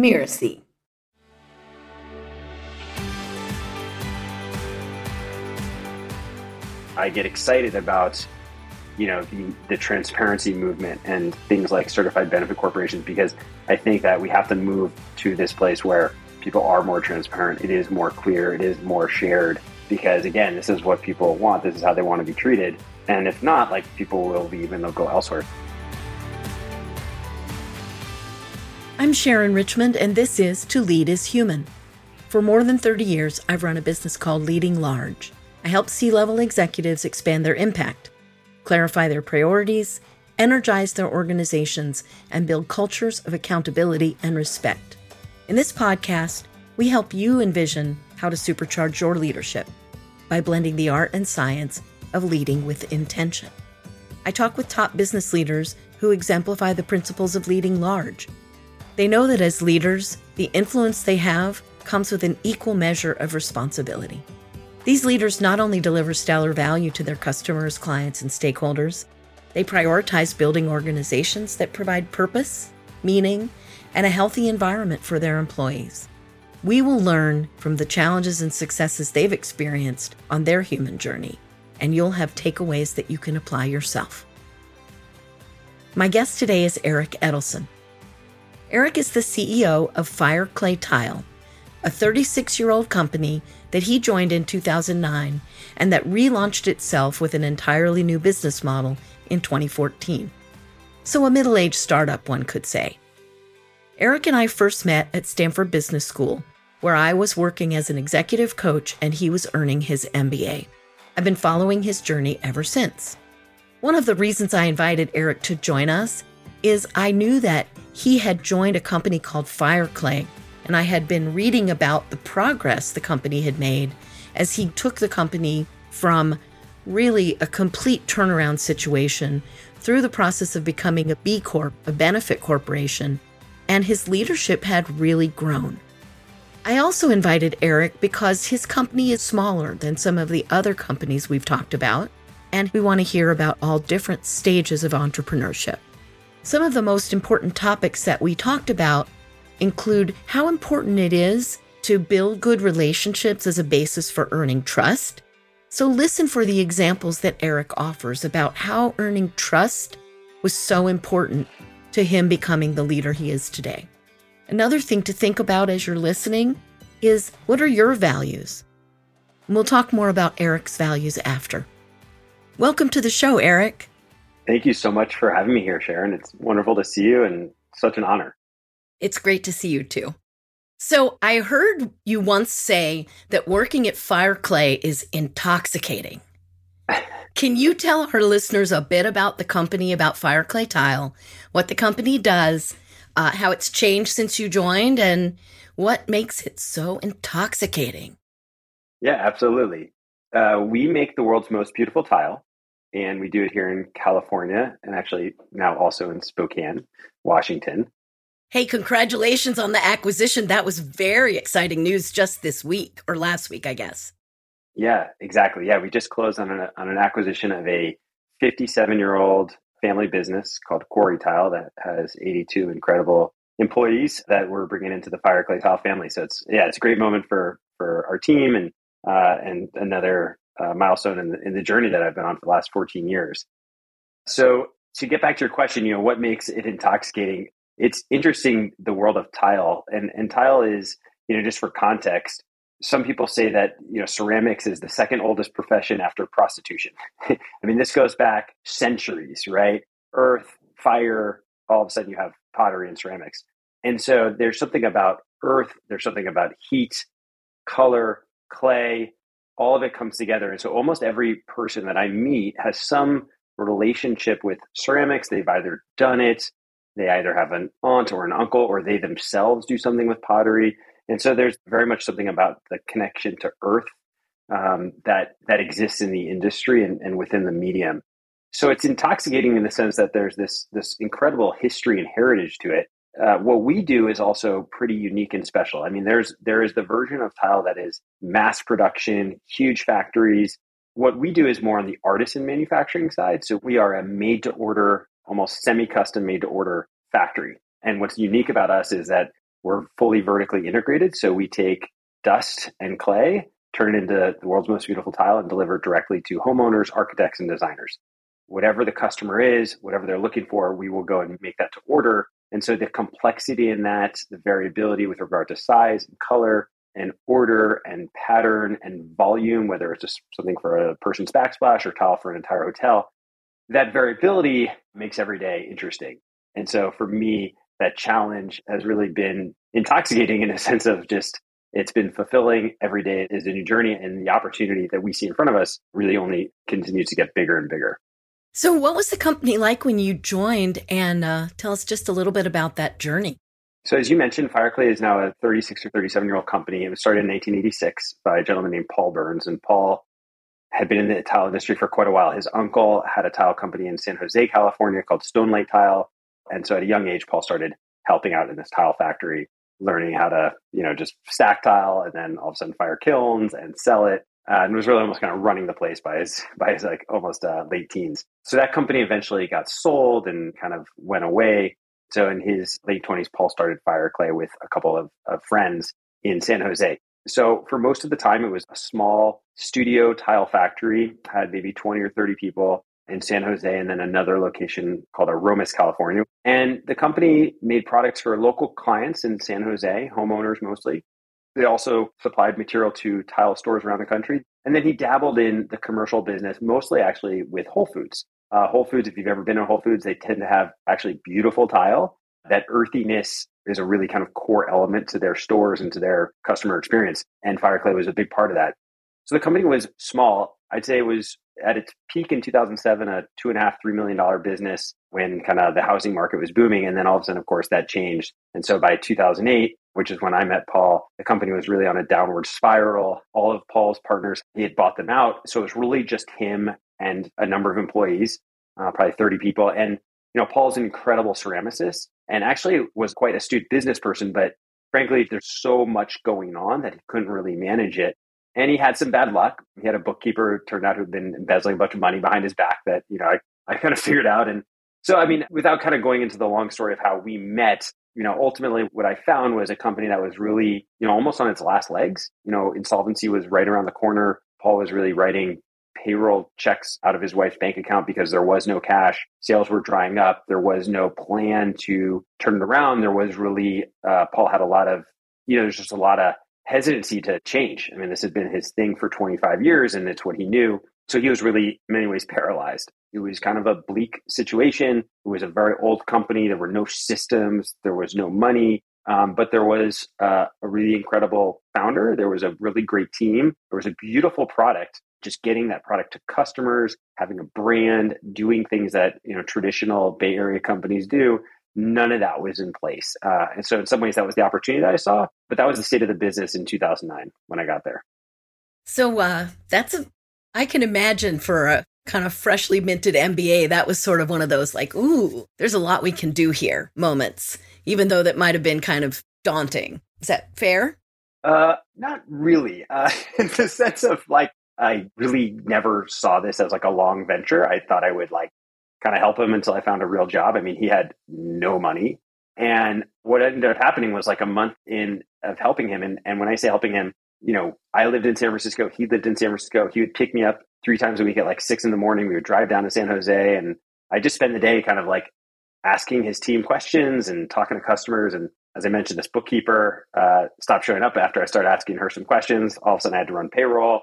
Miracy. I get excited about you know the, the transparency movement and things like certified benefit corporations because I think that we have to move to this place where people are more transparent. It is more clear. It is more shared because again, this is what people want. This is how they want to be treated. And if not, like people will leave and they'll go elsewhere. I'm Sharon Richmond, and this is To Lead is Human. For more than 30 years, I've run a business called Leading Large. I help C level executives expand their impact, clarify their priorities, energize their organizations, and build cultures of accountability and respect. In this podcast, we help you envision how to supercharge your leadership by blending the art and science of leading with intention. I talk with top business leaders who exemplify the principles of leading large. They know that as leaders, the influence they have comes with an equal measure of responsibility. These leaders not only deliver stellar value to their customers, clients, and stakeholders, they prioritize building organizations that provide purpose, meaning, and a healthy environment for their employees. We will learn from the challenges and successes they've experienced on their human journey, and you'll have takeaways that you can apply yourself. My guest today is Eric Edelson. Eric is the CEO of Fireclay Tile, a 36 year old company that he joined in 2009 and that relaunched itself with an entirely new business model in 2014. So, a middle aged startup, one could say. Eric and I first met at Stanford Business School, where I was working as an executive coach and he was earning his MBA. I've been following his journey ever since. One of the reasons I invited Eric to join us is I knew that he had joined a company called Fireclay and I had been reading about the progress the company had made as he took the company from really a complete turnaround situation through the process of becoming a B Corp, a benefit corporation, and his leadership had really grown. I also invited Eric because his company is smaller than some of the other companies we've talked about, and we want to hear about all different stages of entrepreneurship. Some of the most important topics that we talked about include how important it is to build good relationships as a basis for earning trust. So, listen for the examples that Eric offers about how earning trust was so important to him becoming the leader he is today. Another thing to think about as you're listening is what are your values? And we'll talk more about Eric's values after. Welcome to the show, Eric. Thank you so much for having me here, Sharon. It's wonderful to see you and such an honor. It's great to see you too. So, I heard you once say that working at Fireclay is intoxicating. Can you tell our listeners a bit about the company, about Fireclay Tile, what the company does, uh, how it's changed since you joined, and what makes it so intoxicating? Yeah, absolutely. Uh, we make the world's most beautiful tile, and we do it here in California and actually now also in Spokane, Washington. Hey, congratulations on the acquisition. That was very exciting news just this week or last week, I guess. Yeah, exactly. Yeah, we just closed on an, on an acquisition of a 57 year old family business called Quarry Tile that has 82 incredible employees that we're bringing into the Fireclay Tile family. So it's yeah, it's a great moment for for our team and uh, and another uh, milestone in the, in the journey that I've been on for the last 14 years. So to get back to your question, you know, what makes it intoxicating? it's interesting the world of tile and and tile is you know just for context some people say that you know ceramics is the second oldest profession after prostitution i mean this goes back centuries right earth fire all of a sudden you have pottery and ceramics and so there's something about earth there's something about heat color clay all of it comes together and so almost every person that i meet has some relationship with ceramics they've either done it they either have an aunt or an uncle, or they themselves do something with pottery. And so there's very much something about the connection to earth um, that that exists in the industry and, and within the medium. So it's intoxicating in the sense that there's this this incredible history and heritage to it. Uh, what we do is also pretty unique and special. I mean, there's there is the version of tile that is mass production, huge factories. What we do is more on the artisan manufacturing side. So we are a made to order almost semi-custom made to order factory. And what's unique about us is that we're fully vertically integrated. So we take dust and clay, turn it into the world's most beautiful tile, and deliver directly to homeowners, architects, and designers. Whatever the customer is, whatever they're looking for, we will go and make that to order. And so the complexity in that, the variability with regard to size and color and order and pattern and volume, whether it's just something for a person's backsplash or tile for an entire hotel, that variability makes every day interesting. And so for me, that challenge has really been intoxicating in a sense of just it's been fulfilling every day is a new journey and the opportunity that we see in front of us really only continues to get bigger and bigger so what was the company like when you joined? And uh, tell us just a little bit about that journey. So as you mentioned fireclay is now a 36 or 37 year old company. It was started in 1986 by a gentleman named paul burns. And paul had been in the tile industry for quite a while. His uncle had a tile company in san jose california called stonelight tile. And so at a young age, Paul started helping out in this tile factory, learning how to, you know, just stack tile and then all of a sudden fire kilns and sell it. Uh, and was really almost kind of running the place by his by his like almost uh, late teens. So that company eventually got sold and kind of went away. So in his late twenties, Paul started Fireclay with a couple of, of friends in San Jose. So for most of the time, it was a small studio tile factory, had maybe 20 or 30 people in San Jose and then another location called Aromas, California. And the company made products for local clients in San Jose, homeowners mostly. They also supplied material to tile stores around the country. And then he dabbled in the commercial business, mostly actually with Whole Foods. Uh, Whole Foods, if you've ever been to Whole Foods, they tend to have actually beautiful tile. That earthiness is a really kind of core element to their stores and to their customer experience. And Fireclay was a big part of that. So the company was small. I'd say it was at its peak in 2007, a two and a half, three million dollar business when kind of the housing market was booming. And then all of a sudden, of course, that changed. And so by 2008, which is when I met Paul, the company was really on a downward spiral. All of Paul's partners, he had bought them out. So it was really just him and a number of employees, uh, probably 30 people. And, you know, Paul's an incredible ceramicist and actually was quite astute business person, but frankly, there's so much going on that he couldn't really manage it. And he had some bad luck. He had a bookkeeper who turned out who'd been embezzling a bunch of money behind his back that, you know, I, I kind of figured out. And so, I mean, without kind of going into the long story of how we met, you know, ultimately what I found was a company that was really, you know, almost on its last legs. You know, insolvency was right around the corner. Paul was really writing payroll checks out of his wife's bank account because there was no cash. Sales were drying up. There was no plan to turn it around. There was really, uh, Paul had a lot of, you know, there's just a lot of hesitancy to change. I mean, this had been his thing for 25 years and it's what he knew. So he was really, in many ways, paralyzed. It was kind of a bleak situation. It was a very old company. There were no systems, there was no money, um, but there was uh, a really incredible founder. There was a really great team. There was a beautiful product. Just getting that product to customers, having a brand, doing things that you know traditional Bay Area companies do, none of that was in place. Uh, and so, in some ways, that was the opportunity that I saw, but that was the state of the business in 2009 when I got there. So, uh, that's a, I can imagine for a kind of freshly minted MBA, that was sort of one of those like, ooh, there's a lot we can do here moments, even though that might have been kind of daunting. Is that fair? Uh, not really. Uh, in the sense of like, I really never saw this as like a long venture. I thought I would like kind of help him until I found a real job. I mean, he had no money. And what ended up happening was like a month in of helping him. And, and when I say helping him, you know, I lived in San Francisco. He lived in San Francisco. He would pick me up three times a week at like six in the morning. We would drive down to San Jose and I just spend the day kind of like asking his team questions and talking to customers. And as I mentioned, this bookkeeper uh, stopped showing up after I started asking her some questions. All of a sudden, I had to run payroll,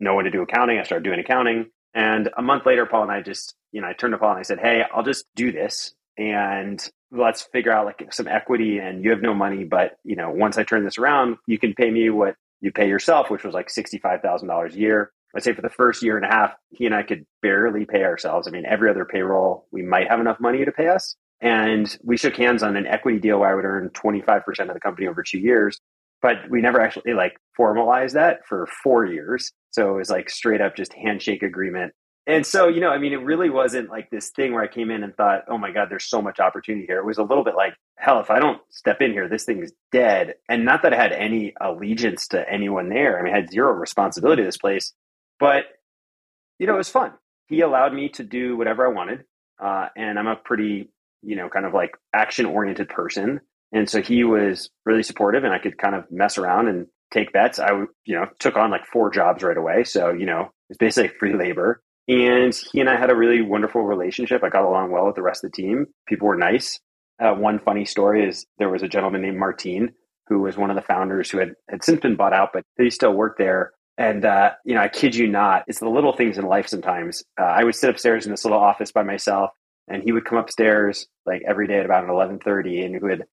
know when to do accounting. I started doing accounting. And a month later, Paul and I just, you know, I turned to Paul and I said, Hey, I'll just do this and let's figure out like some equity and you have no money, but you know, once I turn this around, you can pay me what you pay yourself, which was like $65,000 a year. I'd say for the first year and a half, he and I could barely pay ourselves. I mean, every other payroll, we might have enough money to pay us. And we shook hands on an equity deal where I would earn 25% of the company over two years. But we never actually like formalized that for four years. So it was like straight up just handshake agreement. And so, you know, I mean, it really wasn't like this thing where I came in and thought, oh my God, there's so much opportunity here. It was a little bit like, hell, if I don't step in here, this thing is dead. And not that I had any allegiance to anyone there. I mean, I had zero responsibility to this place. But, you know, it was fun. He allowed me to do whatever I wanted. Uh, and I'm a pretty, you know, kind of like action oriented person. And so he was really supportive and I could kind of mess around and take bets. I, you know, took on like four jobs right away. So, you know, it's basically free labor. And he and I had a really wonderful relationship. I got along well with the rest of the team. People were nice. Uh, one funny story is there was a gentleman named Martine who was one of the founders who had, had since been bought out, but he still worked there. And, uh, you know, I kid you not, it's the little things in life sometimes. Uh, I would sit upstairs in this little office by myself and he would come upstairs like every day at about 11.30 and he would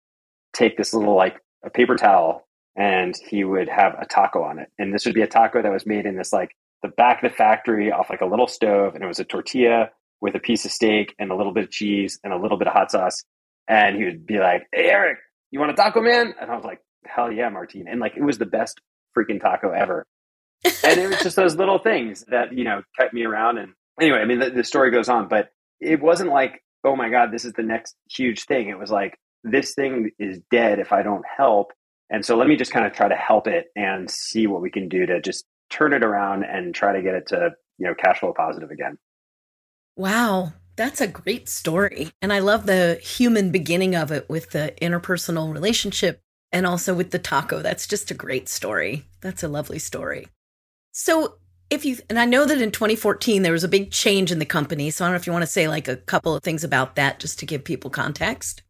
take this little like a paper towel and he would have a taco on it. And this would be a taco that was made in this like the back of the factory off like a little stove. And it was a tortilla with a piece of steak and a little bit of cheese and a little bit of hot sauce. And he would be like, Hey, Eric, you want a taco, man? And I was like, Hell yeah, Martine. And like, it was the best freaking taco ever. and it was just those little things that, you know, kept me around. And anyway, I mean, the, the story goes on, but it wasn't like, oh my God, this is the next huge thing. It was like, this thing is dead if I don't help. And so let me just kind of try to help it and see what we can do to just turn it around and try to get it to, you know, cash flow positive again. Wow. That's a great story. And I love the human beginning of it with the interpersonal relationship and also with the taco. That's just a great story. That's a lovely story. So, if you, and I know that in 2014 there was a big change in the company. So, I don't know if you want to say like a couple of things about that just to give people context.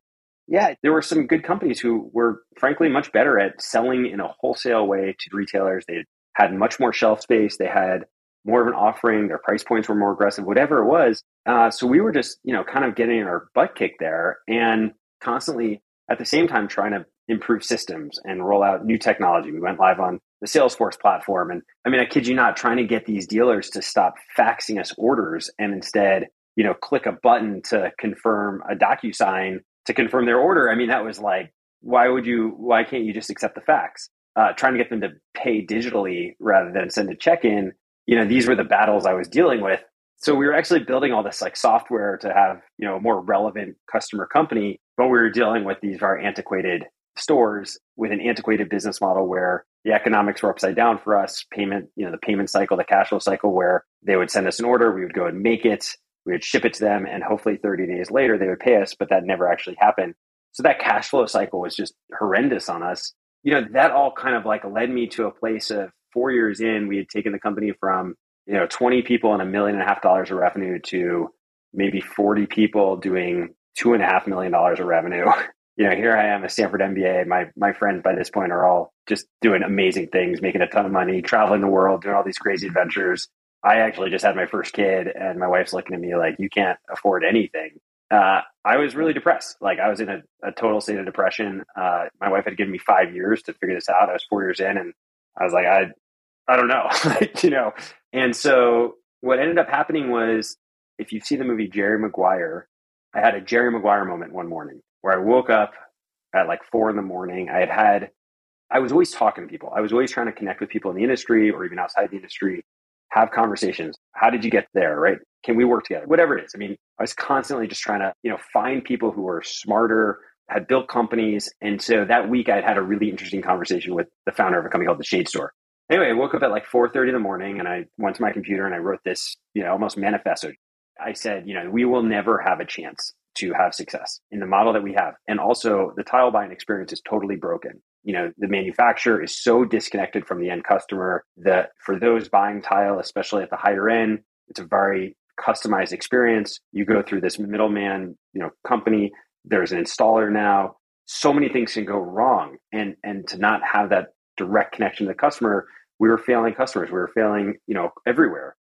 Yeah, there were some good companies who were frankly much better at selling in a wholesale way to retailers. They had much more shelf space. They had more of an offering. Their price points were more aggressive, whatever it was. Uh, so we were just, you know, kind of getting our butt kicked there and constantly at the same time trying to improve systems and roll out new technology. We went live on the Salesforce platform. And I mean, I kid you not, trying to get these dealers to stop faxing us orders and instead, you know, click a button to confirm a DocuSign to confirm their order. I mean, that was like, why would you, why can't you just accept the fax? Uh, trying to get them to pay digitally rather than send a check in you know, these were the battles I was dealing with. So we were actually building all this like software to have, you know, a more relevant customer company, but we were dealing with these very antiquated stores with an antiquated business model where the economics were upside down for us. Payment, you know, the payment cycle, the cash flow cycle where they would send us an order, we would go and make it, we would ship it to them, and hopefully 30 days later they would pay us, but that never actually happened. So that cash flow cycle was just horrendous on us. You know, that all kind of like led me to a place of four years in, we had taken the company from you know 20 people and a million and a half dollars of revenue to maybe 40 people doing two and a half million dollars of revenue. you know, here I am, a Stanford MBA. My my friends by this point are all just doing amazing things, making a ton of money, traveling the world, doing all these crazy adventures. I actually just had my first kid, and my wife's looking at me like, "You can't afford anything." Uh, I was really depressed. Like I was in a, a total state of depression. Uh, my wife had given me five years to figure this out. I was four years in, and I was like, I I don't know, you know. And so what ended up happening was, if you see the movie Jerry Maguire, I had a Jerry Maguire moment one morning where I woke up at like four in the morning. I had had, I was always talking to people. I was always trying to connect with people in the industry or even outside the industry, have conversations. How did you get there? Right? Can we work together? Whatever it is. I mean, I was constantly just trying to, you know, find people who were smarter, had built companies. And so that week I had had a really interesting conversation with the founder of a company called The Shade Store anyway, I woke up at like 4:30 in the morning and I went to my computer and I wrote this, you know, almost manifesto. I said, you know, we will never have a chance to have success in the model that we have. And also the tile buying experience is totally broken. You know, the manufacturer is so disconnected from the end customer that for those buying tile, especially at the higher end, it's a very customized experience. You go through this middleman, you know, company. There's an installer now. So many things can go wrong. And and to not have that direct connection to the customer we were failing customers. We were failing, you know, everywhere.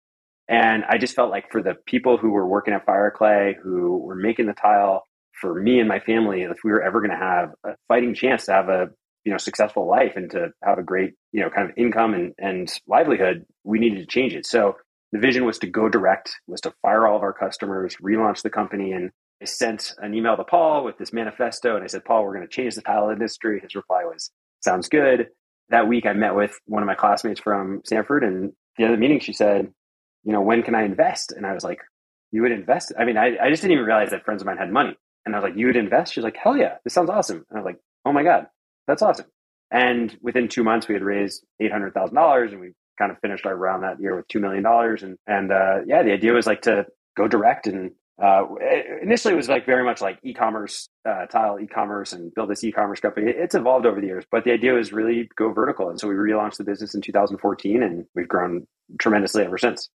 And I just felt like for the people who were working at Fireclay, who were making the tile, for me and my family, if we were ever going to have a fighting chance to have a you know successful life and to have a great you know kind of income and, and livelihood, we needed to change it. So the vision was to go direct, was to fire all of our customers, relaunch the company, and I sent an email to Paul with this manifesto, and I said, Paul, we're going to change the tile industry. His reply was, "Sounds good." that week I met with one of my classmates from Stanford and the other meeting she said, you know, when can I invest? And I was like, you would invest? I mean, I, I just didn't even realize that friends of mine had money. And I was like, you would invest? She's like, hell yeah, this sounds awesome. And I was like, oh my God, that's awesome. And within two months, we had raised $800,000 and we kind of finished our round that year with $2 million. And, and uh, yeah, the idea was like to go direct and uh, initially it was like very much like e-commerce uh, tile e-commerce and build this e-commerce company it's evolved over the years but the idea was really go vertical and so we relaunched the business in 2014 and we've grown tremendously ever since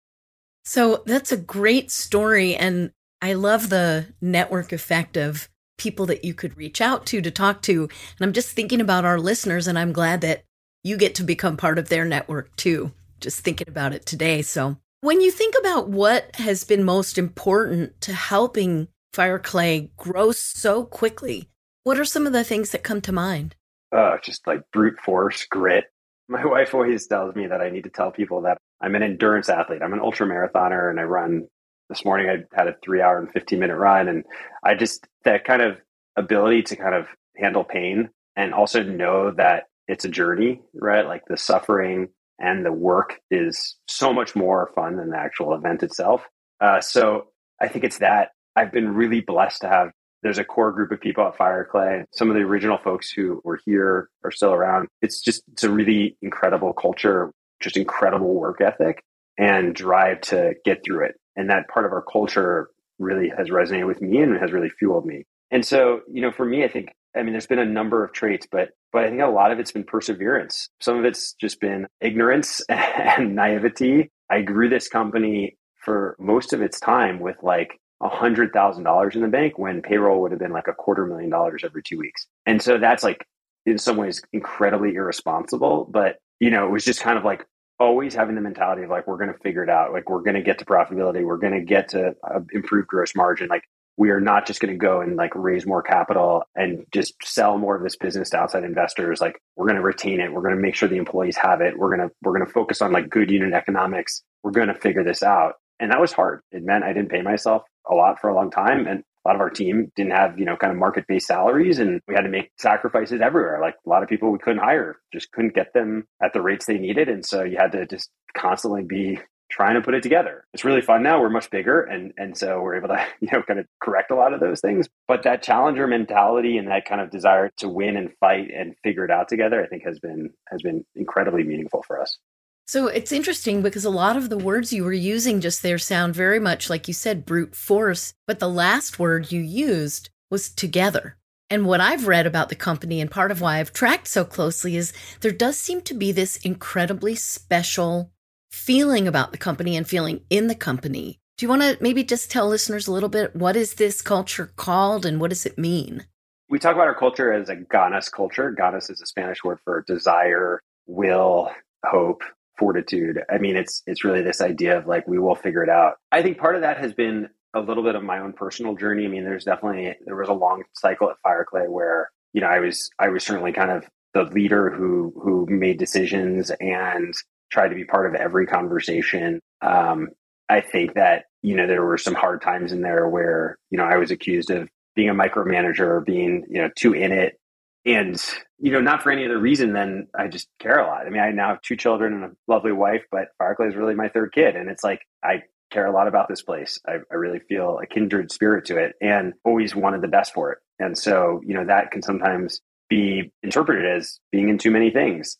so that's a great story and i love the network effect of people that you could reach out to to talk to and i'm just thinking about our listeners and i'm glad that you get to become part of their network too just thinking about it today so when you think about what has been most important to helping Fireclay grow so quickly, what are some of the things that come to mind? Uh, just like brute force, grit. My wife always tells me that I need to tell people that I'm an endurance athlete. I'm an ultra marathoner and I run. This morning I had a three hour and 15 minute run. And I just, that kind of ability to kind of handle pain and also know that it's a journey, right? Like the suffering and the work is so much more fun than the actual event itself. Uh, so I think it's that I've been really blessed to have. There's a core group of people at Fireclay. Some of the original folks who were here are still around. It's just it's a really incredible culture, just incredible work ethic and drive to get through it. And that part of our culture really has resonated with me and has really fueled me. And so, you know, for me, I think I mean, there's been a number of traits, but but I think a lot of it's been perseverance. Some of it's just been ignorance and naivety. I grew this company for most of its time with like a hundred thousand dollars in the bank when payroll would have been like a quarter million dollars every two weeks. And so that's like in some ways incredibly irresponsible. But you know, it was just kind of like always having the mentality of like we're going to figure it out. Like we're going to get to profitability. We're going to get to uh, gross margin. Like we are not just going to go and like raise more capital and just sell more of this business to outside investors. Like we're going to retain it. We're going to make sure the employees have it. We're going to we're going to focus on like good unit economics. We're going to figure this out. And that was hard. It meant i didn't pay myself a lot for a long time. And a lot of our team didn't have you know kind of market based salaries and we had to make sacrifices everywhere like a lot of people we couldn't hire just couldn't get them at the rates they needed and so you had to just constantly be trying to put it together. It's really fun now. We're much bigger and and so we're able to, you know, kind of correct a lot of those things. But that challenger mentality and that kind of desire to win and fight and figure it out together, I think has been has been incredibly meaningful for us. So it's interesting because a lot of the words you were using just there sound very much like you said brute force, but the last word you used was together. And what I've read about the company and part of why I've tracked so closely is there does seem to be this incredibly special feeling about the company and feeling in the company. Do you want to maybe just tell listeners a little bit what is this culture called and what does it mean? We talk about our culture as a ganas culture. Ganas is a Spanish word for desire, will, hope, fortitude. I mean, it's it's really this idea of like we will figure it out. I think part of that has been a little bit of my own personal journey. I mean, there's definitely there was a long cycle at Fireclay where you know I was I was certainly kind of the leader who who made decisions and tried to be part of every conversation. Um, I think that, you know, there were some hard times in there where, you know, I was accused of being a micromanager being, you know, too in it. And, you know, not for any other reason than I just care a lot. I mean, I now have two children and a lovely wife, but Fireclay is really my third kid. And it's like, I care a lot about this place. I, I really feel a kindred spirit to it and always wanted the best for it. And so, you know, that can sometimes be interpreted as being in too many things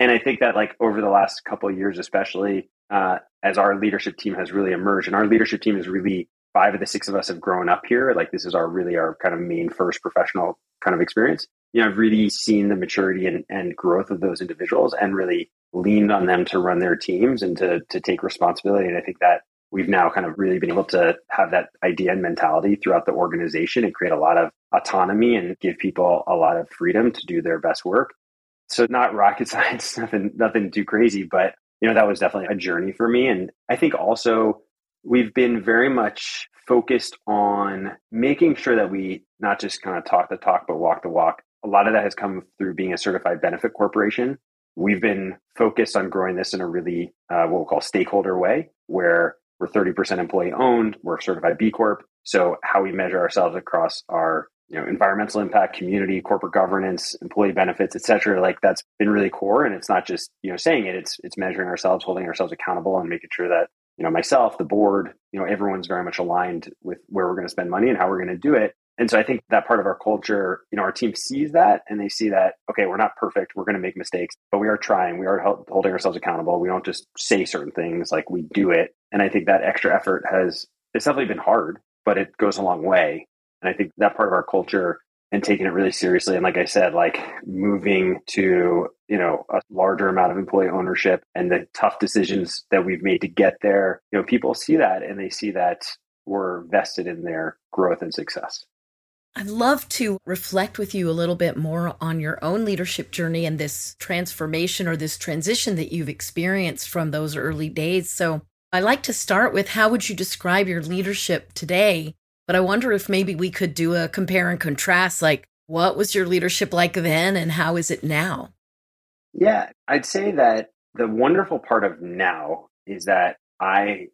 and I think that like over the last couple of years, especially uh, as our leadership team has really emerged, and our leadership team is really five of the six of us have grown up here. Like this is our really our kind of main first professional kind of experience. You know, I've really seen the maturity and, and growth of those individuals and really leaned on them to run their teams and to to take responsibility. And I think that we've now kind of really been able to have that idea and mentality throughout the organization and create a lot of autonomy and give people a lot of freedom to do their best work so not rocket science, nothing, nothing too crazy, but you know, that was definitely a journey for me. And I think also we've been very much focused on making sure that we not just kind of talk the talk, but walk the walk. A lot of that has come through being a certified benefit corporation. We've been focused on growing this in a really uh, what we'll call stakeholder way, where we're 30% employee owned, we're certified B Corp. So how we measure ourselves across our you know environmental impact community corporate governance employee benefits et cetera like that's been really core and it's not just you know saying it it's it's measuring ourselves holding ourselves accountable and making sure that you know myself the board you know everyone's very much aligned with where we're going to spend money and how we're going to do it and so i think that part of our culture you know our team sees that and they see that okay we're not perfect we're going to make mistakes but we are trying we are holding ourselves accountable we don't just say certain things like we do it and i think that extra effort has it's definitely been hard but it goes a long way. And I think that part of our culture and taking it really seriously. And like I said, like moving to, you know, a larger amount of employee ownership and the tough decisions that we've made to get there, you know, people see that and they see that we're vested in their growth and success. I'd love to reflect with you a little bit more on your own leadership journey and this transformation or this transition that you've experienced from those early days. So I like to start with how would you describe your leadership today but I wonder if maybe we could do a compare and contrast like, what was your leadership like then and how is it now? Yeah, I'd say that the wonderful part of now is that I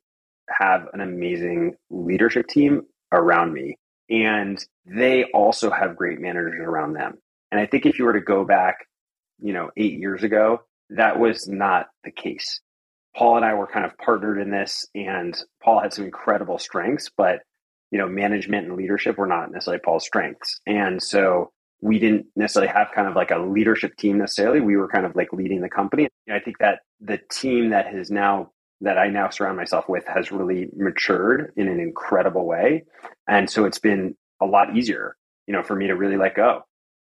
have an amazing leadership team around me and they also have great managers around them. And I think if you were to go back, you know, 8 years ago, that was not the case. Paul and I were kind of partnered in this and Paul had some incredible strengths, but you know, management and leadership were not necessarily Paul's strengths. And so we didn't necessarily have kind of like a leadership team necessarily. We were kind of like leading the company. And I think that the team that has now that I now surround myself with has really matured in an incredible way. And so it's been a lot easier, you know, for me to really let go.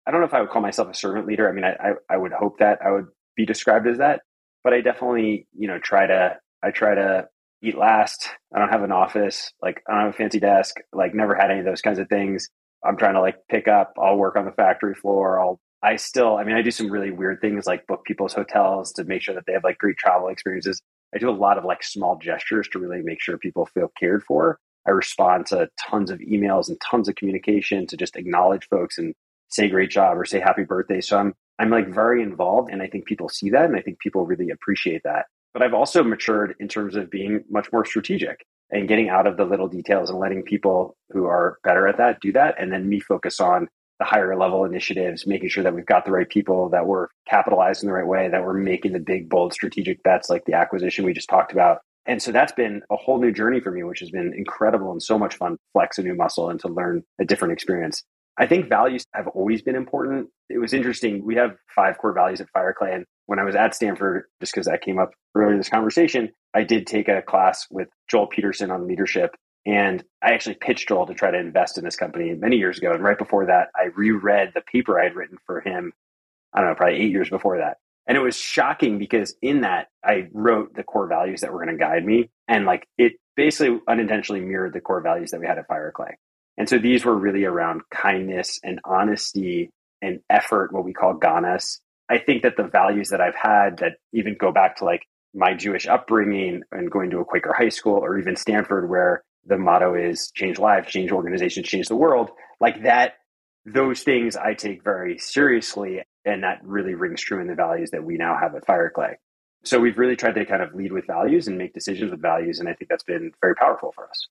I don't know if I would call myself a servant leader. I mean, I, I, I would hope that I would be described as that, but I definitely, you know, try to, I try to eat last. I don't have an office. Like I don't have a fancy desk. Like never had any of those kinds of things. I'm trying to like pick up. I'll work on the factory floor. I'll I still I mean I do some really weird things like book people's hotels to make sure that they have like great travel experiences. I do a lot of like small gestures to really make sure people feel cared for. I respond to tons of emails and tons of communication to just acknowledge folks and say great job or say happy birthday. So I'm I'm like very involved and I think people see that and I think people really appreciate that. But I've also matured in terms of being much more strategic and getting out of the little details and letting people who are better at that do that. And then me focus on the higher level initiatives, making sure that we've got the right people, that we're capitalized in the right way, that we're making the big, bold strategic bets like the acquisition we just talked about. And so that's been a whole new journey for me, which has been incredible and so much fun. Flex a new muscle and to learn a different experience. I think values have always been important. It was interesting. We have five core values at Fireclay. And when I was at Stanford, just because that came up earlier in this conversation, I did take a class with Joel Peterson on leadership. And I actually pitched Joel to try to invest in this company many years ago. And right before that, I reread the paper I had written for him, I don't know, probably eight years before that. And it was shocking because in that, I wrote the core values that were going to guide me. And like it basically unintentionally mirrored the core values that we had at Fireclay. And so these were really around kindness and honesty and effort, what we call ganas. I think that the values that I've had that even go back to like my Jewish upbringing and going to a Quaker high school or even Stanford, where the motto is change lives, change organizations, change the world, like that, those things I take very seriously. And that really rings true in the values that we now have at Fireclay. So we've really tried to kind of lead with values and make decisions with values. And I think that's been very powerful for us.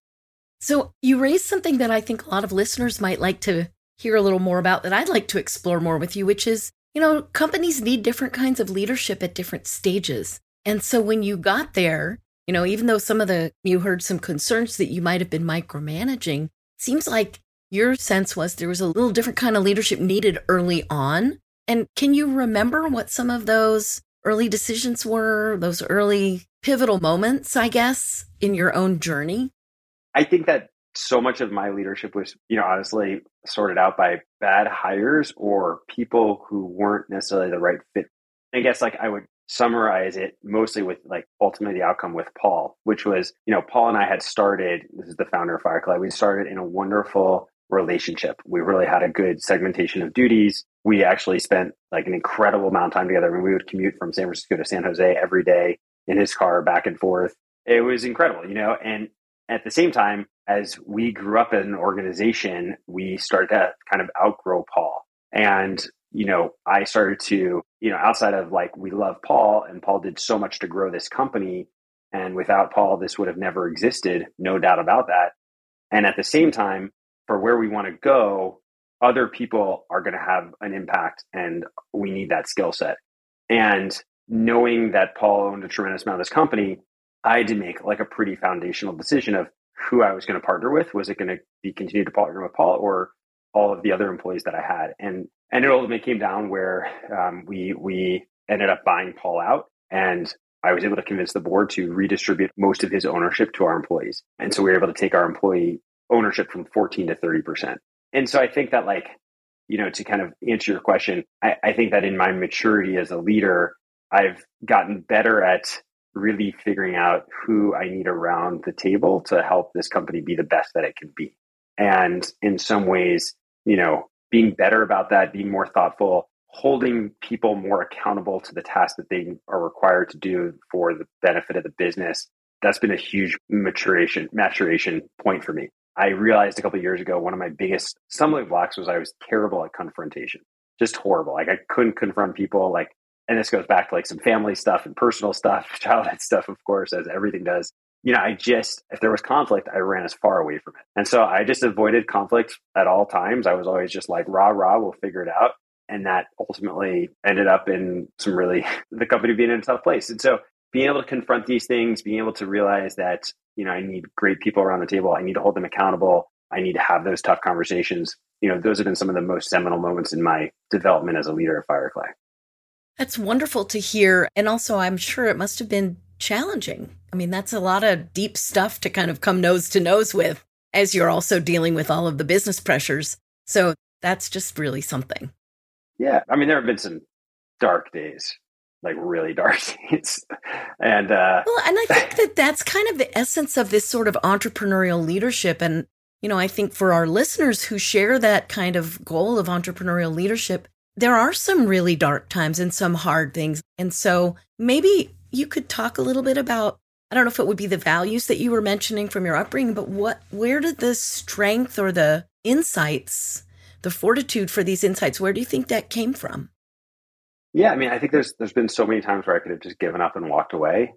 So you raised something that I think a lot of listeners might like to hear a little more about that I'd like to explore more with you, which is, you know, companies need different kinds of leadership at different stages. And so when you got there, you know, even though some of the, you heard some concerns that you might have been micromanaging, seems like your sense was there was a little different kind of leadership needed early on. And can you remember what some of those early decisions were, those early pivotal moments, I guess, in your own journey? I think that so much of my leadership was, you know, honestly sorted out by bad hires or people who weren't necessarily the right fit. I guess like I would summarize it mostly with like ultimately the outcome with Paul, which was, you know, Paul and I had started, this is the founder of Fireclay, we started in a wonderful relationship. We really had a good segmentation of duties. We actually spent like an incredible amount of time together. I mean, we would commute from San Francisco to San Jose every day in his car back and forth. It was incredible, you know, and at the same time, as we grew up in an organization, we started to kind of outgrow Paul. And, you know, I started to, you know, outside of like, we love Paul and Paul did so much to grow this company. And without Paul, this would have never existed, no doubt about that. And at the same time, for where we want to go, other people are going to have an impact and we need that skill set. And knowing that Paul owned a tremendous amount of this company, I had to make like a pretty foundational decision of who I was going to partner with. Was it going to be continue to partner with Paul or all of the other employees that I had? And and it ultimately came down where um, we we ended up buying Paul out, and I was able to convince the board to redistribute most of his ownership to our employees. And so we were able to take our employee ownership from 14 to 30%. And so I think that like, you know, to kind of answer your question, I, I think that in my maturity as a leader, I've gotten better at really figuring out who I need around the table to help this company be the best that it can be. And in some ways, you know, being better about that, being more thoughtful, holding people more accountable to the tasks that they are required to do for the benefit of the business. That's been a huge maturation maturation point for me. I realized a couple years ago one of my biggest stumbling blocks was I was terrible at confrontation. Just horrible. Like I couldn't confront people like and this goes back to like some family stuff and personal stuff, childhood stuff, of course, as everything does. You know, I just, if there was conflict, I ran as far away from it. And so I just avoided conflict at all times. I was always just like, rah, rah, we'll figure it out. And that ultimately ended up in some really, the company being in a tough place. And so being able to confront these things, being able to realize that, you know, I need great people around the table, I need to hold them accountable, I need to have those tough conversations. You know, those have been some of the most seminal moments in my development as a leader at Fireclay. That's wonderful to hear. And also, I'm sure it must have been challenging. I mean, that's a lot of deep stuff to kind of come nose to nose with as you're also dealing with all of the business pressures. So that's just really something. Yeah. I mean, there have been some dark days, like really dark days. and, uh, well, and I think that that's kind of the essence of this sort of entrepreneurial leadership. And, you know, I think for our listeners who share that kind of goal of entrepreneurial leadership, there are some really dark times and some hard things. And so maybe you could talk a little bit about I don't know if it would be the values that you were mentioning from your upbringing, but what where did the strength or the insights, the fortitude for these insights, where do you think that came from? Yeah, I mean, I think there's there's been so many times where I could have just given up and walked away.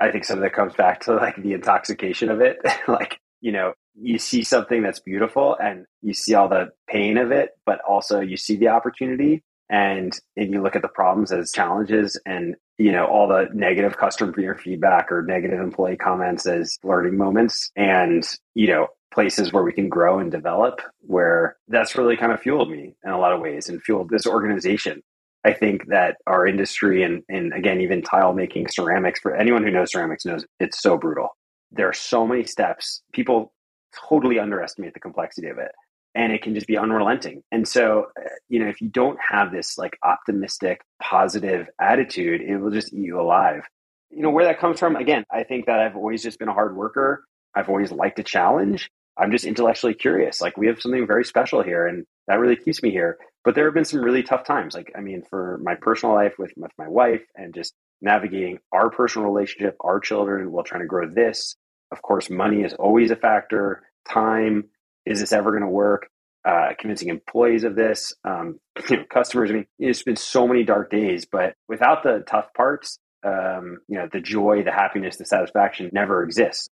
I think some of that comes back to like the intoxication of it. like, you know, you see something that's beautiful and you see all the pain of it, but also you see the opportunity and and you look at the problems as challenges and you know all the negative customer feedback or negative employee comments as learning moments and you know places where we can grow and develop where that's really kind of fueled me in a lot of ways and fueled this organization. I think that our industry and and again even tile making ceramics for anyone who knows ceramics knows it's so brutal. There are so many steps. People totally underestimate the complexity of it and it can just be unrelenting. And so, uh, you know, if you don't have this like optimistic, positive attitude, it will just eat you alive. You know, where that comes from, again, I think that I've always just been a hard worker. I've always liked a challenge. I'm just intellectually curious. Like, we have something very special here, and that really keeps me here. But there have been some really tough times. Like, I mean, for my personal life with, with my wife and just navigating our personal relationship, our children while trying to grow this. Of course, money is always a factor, time, is this ever going to work? Uh, convincing employees of this, um, you know, customers. I mean, it's been so many dark days, but without the tough parts, um, you know, the joy, the happiness, the satisfaction never exists.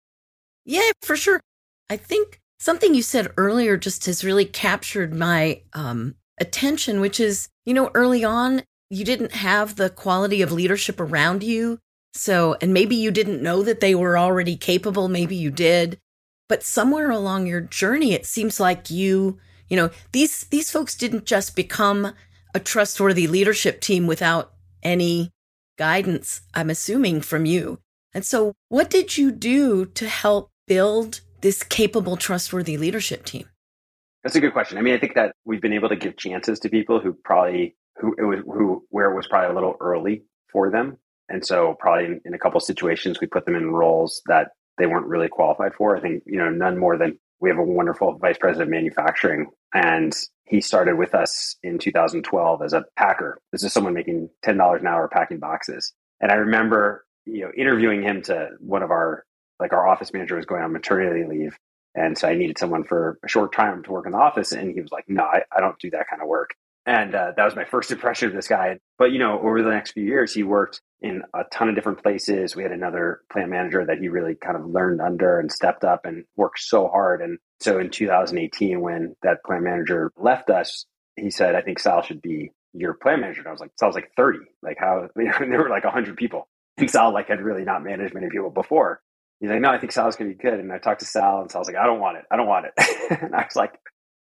Yeah, for sure. I think something you said earlier just has really captured my um, attention, which is, you know, early on, you didn't have the quality of leadership around you. So, and maybe you didn't know that they were already capable. Maybe you did. But somewhere along your journey, it seems like you, you know, these, these folks didn't just become a trustworthy leadership team without any guidance, I'm assuming from you. And so what did you do to help build this capable, trustworthy leadership team? That's a good question. I mean, I think that we've been able to give chances to people who probably who it was who where it was probably a little early for them. And so probably in, a couple situations we put them in roles that they weren't really qualified for. I think, you know, none more than we have a wonderful vice president of manufacturing and he started with us in 2012 as a packer. This is someone making $10 an hour packing boxes. And I remember, you know, interviewing him to one of our, like our office manager was going on maternity leave. And so I needed someone for a short time to work in the office. And he was like, no, I, I don't do that kind of work. And uh, that was my first impression of this guy. But, you know, over the next few years, he worked in a ton of different places. We had another plant manager that he really kind of learned under and stepped up and worked so hard. And so in 2018, when that plant manager left us, he said, I think Sal should be your plant manager. And I was like, Sal's like 30. Like how, you know, there were like 100 people. And Sal like had really not managed many people before. He's like, no, I think Sal's going to be good. And I talked to Sal and Sal's like, I don't want it. I don't want it. and I was like,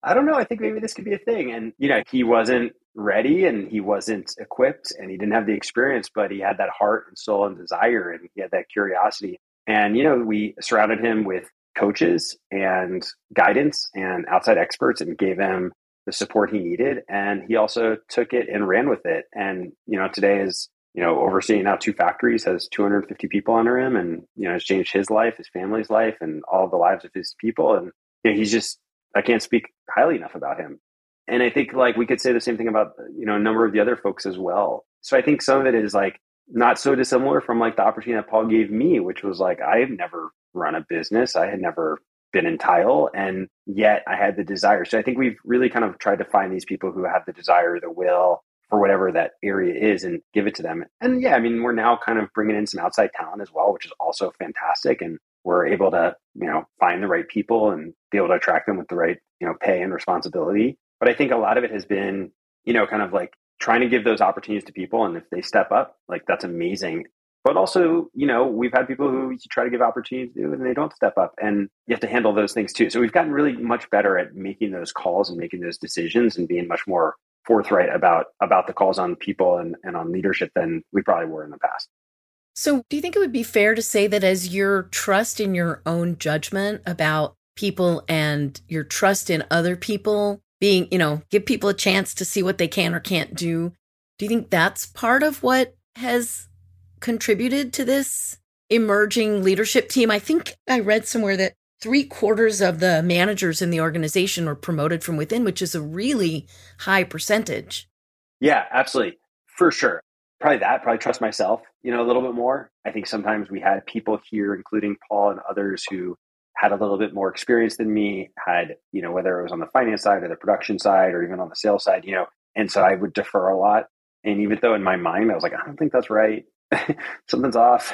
I don't know. I think maybe this could be a thing. And, you know, he wasn't ready and he wasn't equipped and he didn't have the experience, but he had that heart and soul and desire and he had that curiosity. And, you know, we surrounded him with coaches and guidance and outside experts and gave him the support he needed. And he also took it and ran with it. And, you know, today is, you know, overseeing now two factories, has 250 people under him and, you know, has changed his life, his family's life, and all the lives of his people. And, you know, he's just, I can't speak highly enough about him. And I think like we could say the same thing about, you know, a number of the other folks as well. So I think some of it is like not so dissimilar from like the opportunity that Paul gave me, which was like, I have never run a business. I had never been in tile and yet I had the desire. So I think we've really kind of tried to find these people who have the desire, the will for whatever that area is and give it to them. And yeah, I mean, we're now kind of bringing in some outside talent as well, which is also fantastic. And we're able to, you know, find the right people and be able to attract them with the right, you know, pay and responsibility. But I think a lot of it has been, you know, kind of like trying to give those opportunities to people. And if they step up, like that's amazing. But also, you know, we've had people who you try to give opportunities to and they don't step up. And you have to handle those things too. So we've gotten really much better at making those calls and making those decisions and being much more forthright about about the calls on people and, and on leadership than we probably were in the past. So do you think it would be fair to say that as your trust in your own judgment about people and your trust in other people being, you know, give people a chance to see what they can or can't do, do you think that's part of what has contributed to this emerging leadership team. I think I read somewhere that three quarters of the managers in the organization were promoted from within, which is a really high percentage. Yeah, absolutely. For sure. Probably that, probably trust myself, you know, a little bit more. I think sometimes we had people here, including Paul and others who had a little bit more experience than me, had, you know, whether it was on the finance side or the production side or even on the sales side, you know, and so I would defer a lot. And even though in my mind I was like, I don't think that's right, something's off.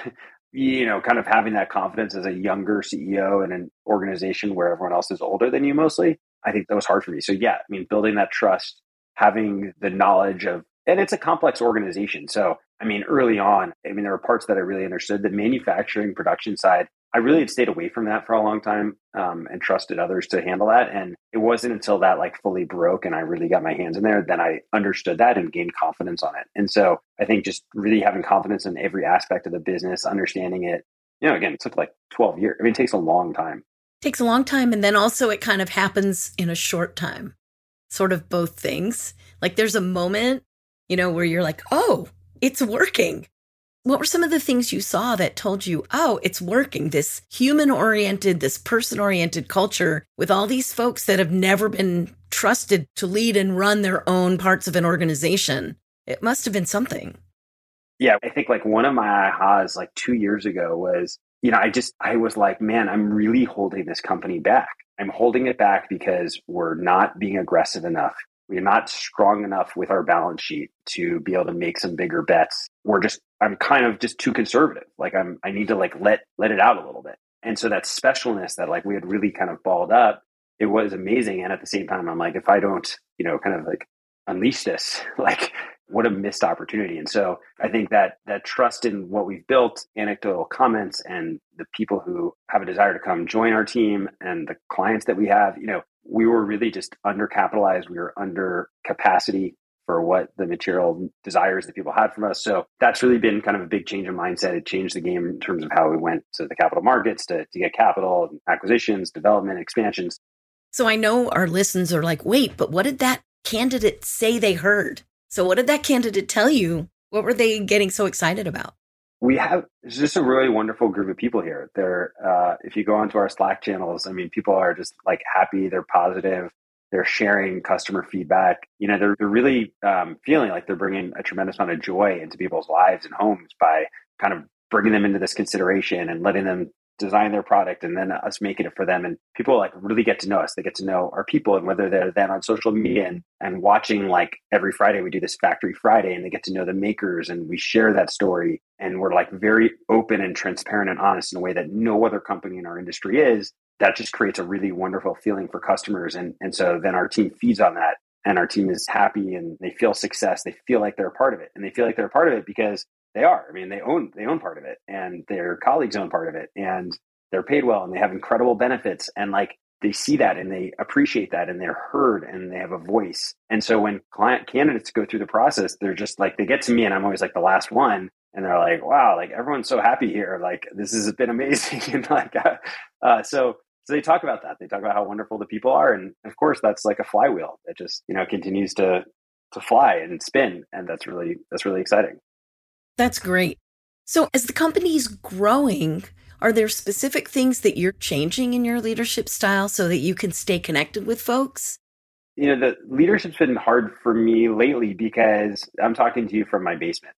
You know, kind of having that confidence as a younger CEO in an organization where everyone else is older than you mostly, I think that was hard for me. So, yeah, I mean, building that trust, having the knowledge of, and it's a complex organization. So, I mean, early on, I mean, there were parts that I really understood. The manufacturing production side, I really had stayed away from that for a long time um, and trusted others to handle that. And it wasn't until that like fully broke and I really got my hands in there then I understood that and gained confidence on it. And so I think just really having confidence in every aspect of the business, understanding it, you know, again, it took like 12 years. I mean, it takes a long time. It takes a long time. And then also it kind of happens in a short time, sort of both things. Like there's a moment, you know, where you're like, oh, it's working. What were some of the things you saw that told you, oh, it's working? This human oriented, this person oriented culture with all these folks that have never been trusted to lead and run their own parts of an organization. It must have been something. Yeah, I think like one of my ahas like two years ago was, you know, I just, I was like, man, I'm really holding this company back. I'm holding it back because we're not being aggressive enough. We're not strong enough with our balance sheet to be able to make some bigger bets. We're just I'm kind of just too conservative. Like I'm I need to like let let it out a little bit. And so that specialness that like we had really kind of balled up, it was amazing. And at the same time, I'm like, if I don't, you know, kind of like unleash this, like what a missed opportunity. And so I think that that trust in what we've built, anecdotal comments, and the people who have a desire to come join our team and the clients that we have, you know, we were really just undercapitalized. We were under capacity for what the material desires that people had from us. So that's really been kind of a big change in mindset. It changed the game in terms of how we went to the capital markets to, to get capital, acquisitions, development, expansions. So I know our listeners are like, wait, but what did that candidate say they heard? So what did that candidate tell you? What were they getting so excited about? We have just a really wonderful group of people here. They're, uh, if you go onto our Slack channels, I mean, people are just like happy, they're positive they're sharing customer feedback. You know, they're, they're really um, feeling like they're bringing a tremendous amount of joy into people's lives and homes by kind of bringing them into this consideration and letting them design their product and then us making it for them. And people like really get to know us. They get to know our people and whether they're then on social media and, and watching like every Friday, we do this factory Friday and they get to know the makers and we share that story. And we're like very open and transparent and honest in a way that no other company in our industry is that just creates a really wonderful feeling for customers. And, and so then our team feeds on that and our team is happy and they feel success. They feel like they're a part of it and they feel like they're a part of it because they are. I mean, they own, they own part of it and their colleagues own part of it and they're paid well and they have incredible benefits. And like they see that and they appreciate that and they're heard and they have a voice. And so when client candidates go through the process, they're just like, they get to me and I'm always like the last one and they're like, wow, like everyone's so happy here. Like this has been amazing. and like, uh, uh, so so they talk about that. They talk about how wonderful the people are. And of course, that's like a flywheel that just, you know, continues to, to fly and spin. And that's really, that's really exciting. That's great. So as the company's growing, are there specific things that you're changing in your leadership style so that you can stay connected with folks? You know, the leadership's been hard for me lately because I'm talking to you from my basement.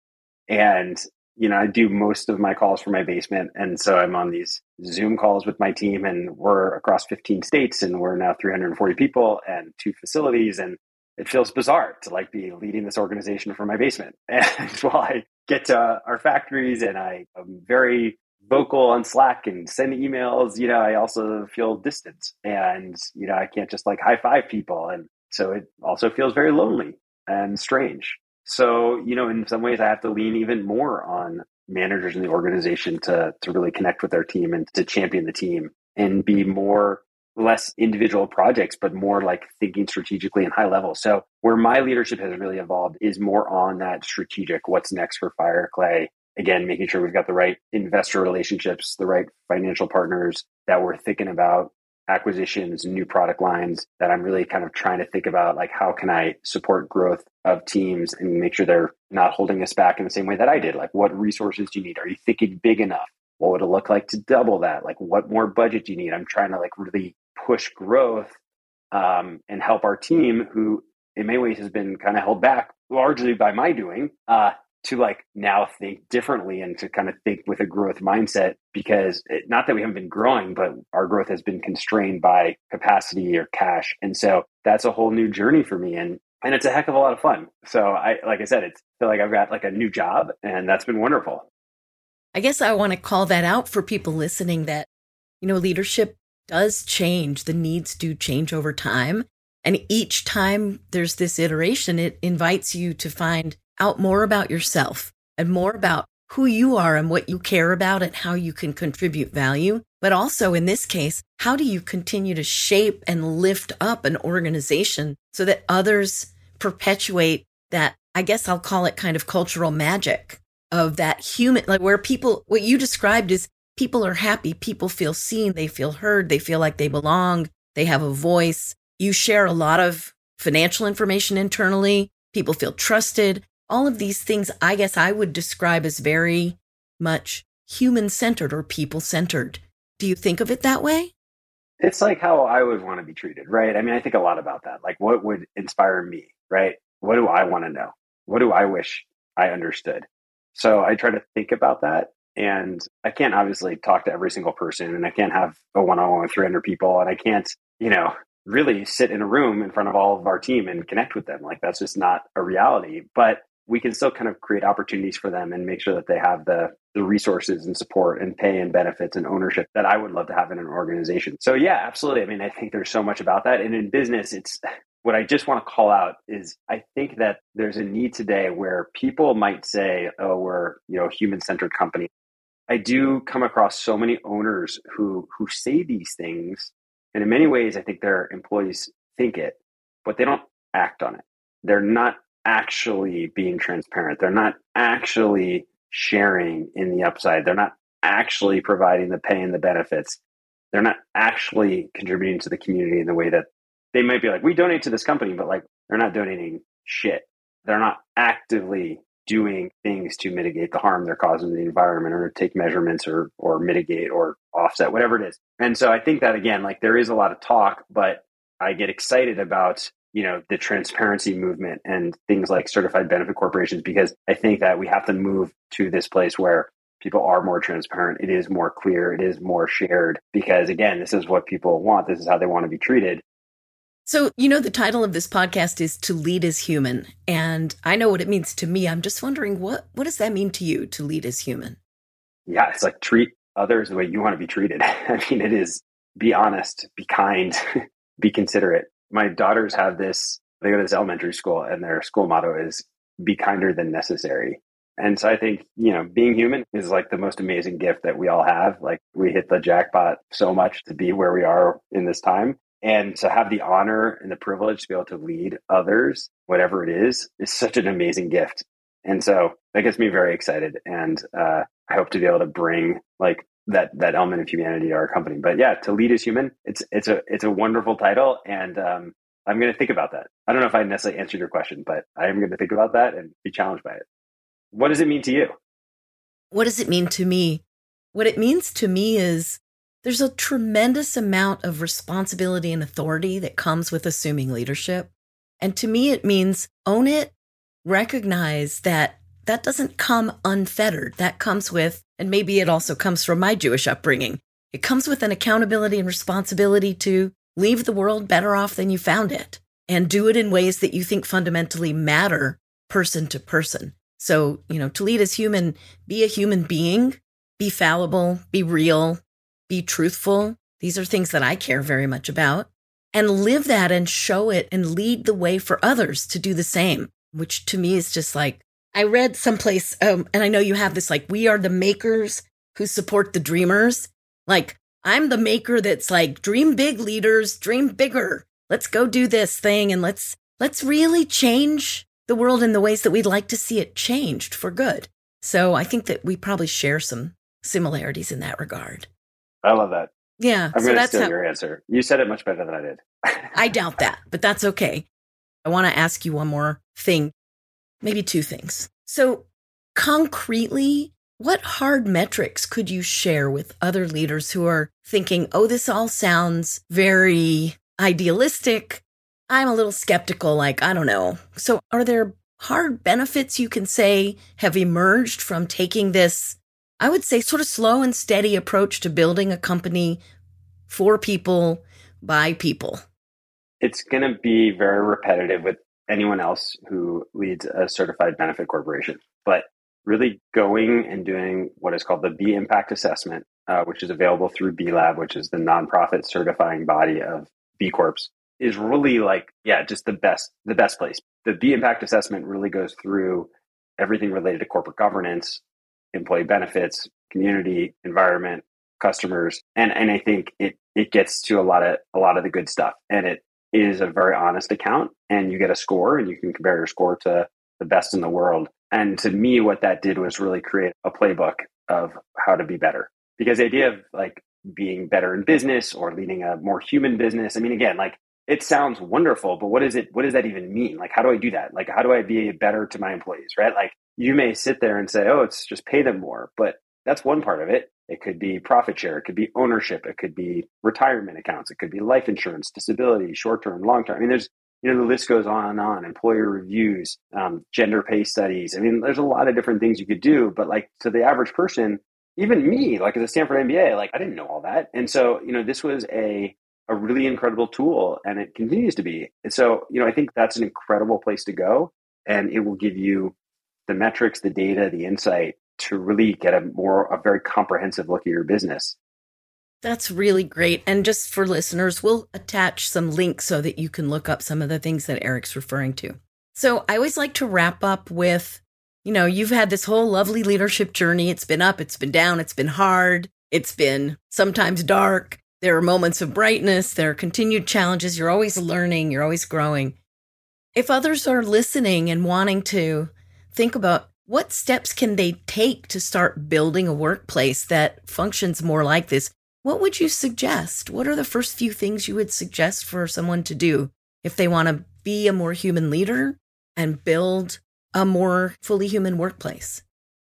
And you know, I do most of my calls from my basement. And so I'm on these Zoom calls with my team, and we're across 15 states, and we're now 340 people and two facilities. And it feels bizarre to like be leading this organization from my basement. And while I get to our factories and I am very vocal on Slack and send emails, you know, I also feel distant and, you know, I can't just like high five people. And so it also feels very lonely and strange. So, you know, in some ways, I have to lean even more on managers in the organization to to really connect with their team and to champion the team and be more less individual projects, but more like thinking strategically and high level. So where my leadership has really evolved is more on that strategic, what's next for Fireclay. Again, making sure we've got the right investor relationships, the right financial partners that we're thinking about acquisitions, new product lines that I'm really kind of trying to think about like how can I support growth of teams and make sure they're not holding us back in the same way that I did. Like what resources do you need? Are you thinking big enough? What would it look like to double that? Like what more budget do you need? I'm trying to like really push growth um, and help our team who in many ways has been kind of held back largely by my doing uh, to like now think differently and to kind of think with a growth mindset because it, not that we haven't been growing but our growth has been constrained by capacity or cash. And so that's a whole new journey for me and and it's a heck of a lot of fun. So i like i said it's I feel like i've got like a new job and that's been wonderful. I guess i want to call that out for people listening that you know leadership does change the needs do change over time and each time there's this iteration it invites you to find out more about yourself and more about who you are and what you care about and how you can contribute value. But also in this case, how do you continue to shape and lift up an organization so that others perpetuate that? I guess I'll call it kind of cultural magic of that human, like where people, what you described is people are happy, people feel seen, they feel heard, they feel like they belong, they have a voice. You share a lot of financial information internally, people feel trusted, all of these things, I guess I would describe as very much human centered or people centered. Do you think of it that way? It's like how I would want to be treated, right? I mean, I think a lot about that. Like, what would inspire me, right? What do I want to know? What do I wish I understood? So I try to think about that. And I can't obviously talk to every single person, and I can't have a one on one with 300 people, and I can't, you know, really sit in a room in front of all of our team and connect with them. Like, that's just not a reality. But we can still kind of create opportunities for them and make sure that they have the the resources and support and pay and benefits and ownership that I would love to have in an organization. So yeah, absolutely. I mean, I think there's so much about that. And in business, it's what I just want to call out is I think that there's a need today where people might say, "Oh, we're, you know, human-centered company." I do come across so many owners who who say these things, and in many ways I think their employees think it, but they don't act on it. They're not actually being transparent. They're not actually sharing in the upside. They're not actually providing the pay and the benefits. They're not actually contributing to the community in the way that they might be like, we donate to this company, but like they're not donating shit. They're not actively doing things to mitigate the harm they're causing to the environment or take measurements or or mitigate or offset, whatever it is. And so I think that again, like there is a lot of talk, but I get excited about you know the transparency movement and things like certified benefit corporations because i think that we have to move to this place where people are more transparent it is more clear it is more shared because again this is what people want this is how they want to be treated so you know the title of this podcast is to lead as human. And i know what it means to me. I'm just wondering what what does that mean to you to lead as human? Yeah it's like treat others the way you want to be treated. I mean it is be honest be kind be considerate. My daughters have this they go to this elementary school and their school motto is be kinder than necessary. And so i think you know being human is like the most amazing gift that we all have. Like we hit the jackpot so much to be where we are in this time and to have the honor and the privilege to be able to lead others whatever it is is such an amazing gift and so that gets me very excited and uh, i hope to be able to bring like that that element of humanity to our company. But yeah, to lead as human, it's it's a it's a wonderful title, and um, I'm going to think about that. I don't know if I necessarily answered your question, but I am going to think about that and be challenged by it. What does it mean to you? What does it mean to me? What it means to me is there's a tremendous amount of responsibility and authority that comes with assuming leadership. And to me, it means own it, recognize that that doesn't come unfettered. That comes with, and maybe it also comes from my Jewish upbringing, it comes with an accountability and responsibility to leave the world better off than you found it and do it in ways that you think fundamentally matter person to person. So, you know, to lead as human, be a human being, be fallible, be real, be truthful. These are things that I care very much about. And live that and show it and lead the way for others to do the same, which to me is just like, I read someplace, um, and I know you have this like, we are the makers who support the dreamers. Like, I'm the maker that's like, dream big leaders, dream bigger. Let's go do this thing and let's, let's really change the world in the ways that we'd like to see it changed for good. So I think that we probably share some similarities in that regard. I love that. Yeah. I'm so going to steal how, your answer. You said it much better than I did. I doubt that, but that's okay. I want to ask you one more thing, maybe two things. So, concretely, what hard metrics could you share with other leaders who are thinking, oh, this all sounds very idealistic? I'm a little skeptical, like, I don't know. So, are there hard benefits you can say have emerged from taking this I would say, sort of slow and steady approach to building a company for people by people. It's going to be very repetitive with anyone else who leads a certified benefit corporation. But really going and doing what is called the B Impact Assessment, uh, which is available through B Lab, which is the nonprofit certifying body of B Corps, is really like, yeah, just the best, the best place. The B Impact Assessment really goes through everything related to corporate governance, employee benefits, community, environment, customers, and and I think it it gets to a lot of a lot of the good stuff, and it is a very honest account, and you get a score, and you can compare your score to the best in the world. And to me, what that did was really create a playbook of how to be better. Because the idea of like being better in business or leading a more human business, I mean, again, like it sounds wonderful, but what is it? What does that even mean? Like, how do I do that? Like, how do I be better to my employees? Right? Like, you may sit there and say, "Oh, it's just pay them more," but that's one part of it. It could be profit share, it could be ownership, it could be retirement accounts, it could be life insurance, disability, short term, long term. I mean, there's you know the list goes on and on. Employer reviews, um, gender pay studies. I mean, there's a lot of different things you could do, but like to the average person, even me, like as a Stanford MBA, like I didn't know all that, and so you know this was a a really incredible tool and it continues to be. And so, you know, I think that's an incredible place to go and it will give you the metrics, the data, the insight to really get a more, a very comprehensive look at your business. That's really great. And just for listeners, we'll attach some links so that you can look up some of the things that Eric's referring to. So I always like to wrap up with, you know, you've had this whole lovely leadership journey. It's been up, it's been down, it's been hard, it's been sometimes dark. There are moments of brightness, there are continued challenges. You're always learning, you're always growing. If others are listening and wanting to think about what steps can they take to start building a workplace that functions more like this, what would you suggest? What are the first few things you would suggest for someone to do if they want to be a more human leader and build a more fully human workplace?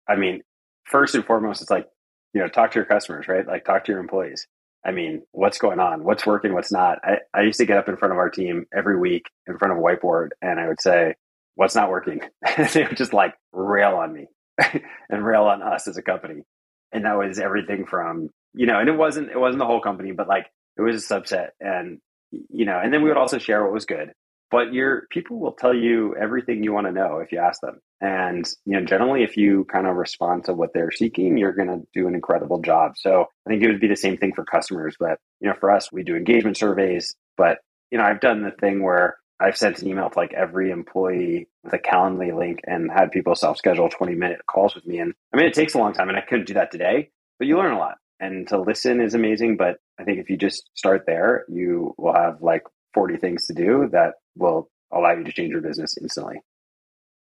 I mean, first and foremost, it's like, you know, talk to your customers, right? Like talk to your employees. I mean, what's going on? What's working? What's not? I, I used to get up in front of our team every week in front of a whiteboard and I would say, what's not working? And they would just like rail on me and rail on us as a company. And that was everything from, you know, and it wasn't, it wasn't the whole company, but like it was a subset. And, you know, and then we would also share what was good but your people will tell you everything you want to know if you ask them. And you know generally if you kind of respond to what they're seeking you're going to do an incredible job. So i think it would be the same thing for customers but you know for us we do engagement surveys. But you know i've done the thing where i've sent an email to like every employee with a calendly link and had people self-schedule 20 minute calls with me. And i mean it takes a long time and i couldn't do that today but you learn a lot. And to listen is amazing but i think if you just start there you will have like 40 things to do that will allow you to change your business instantly.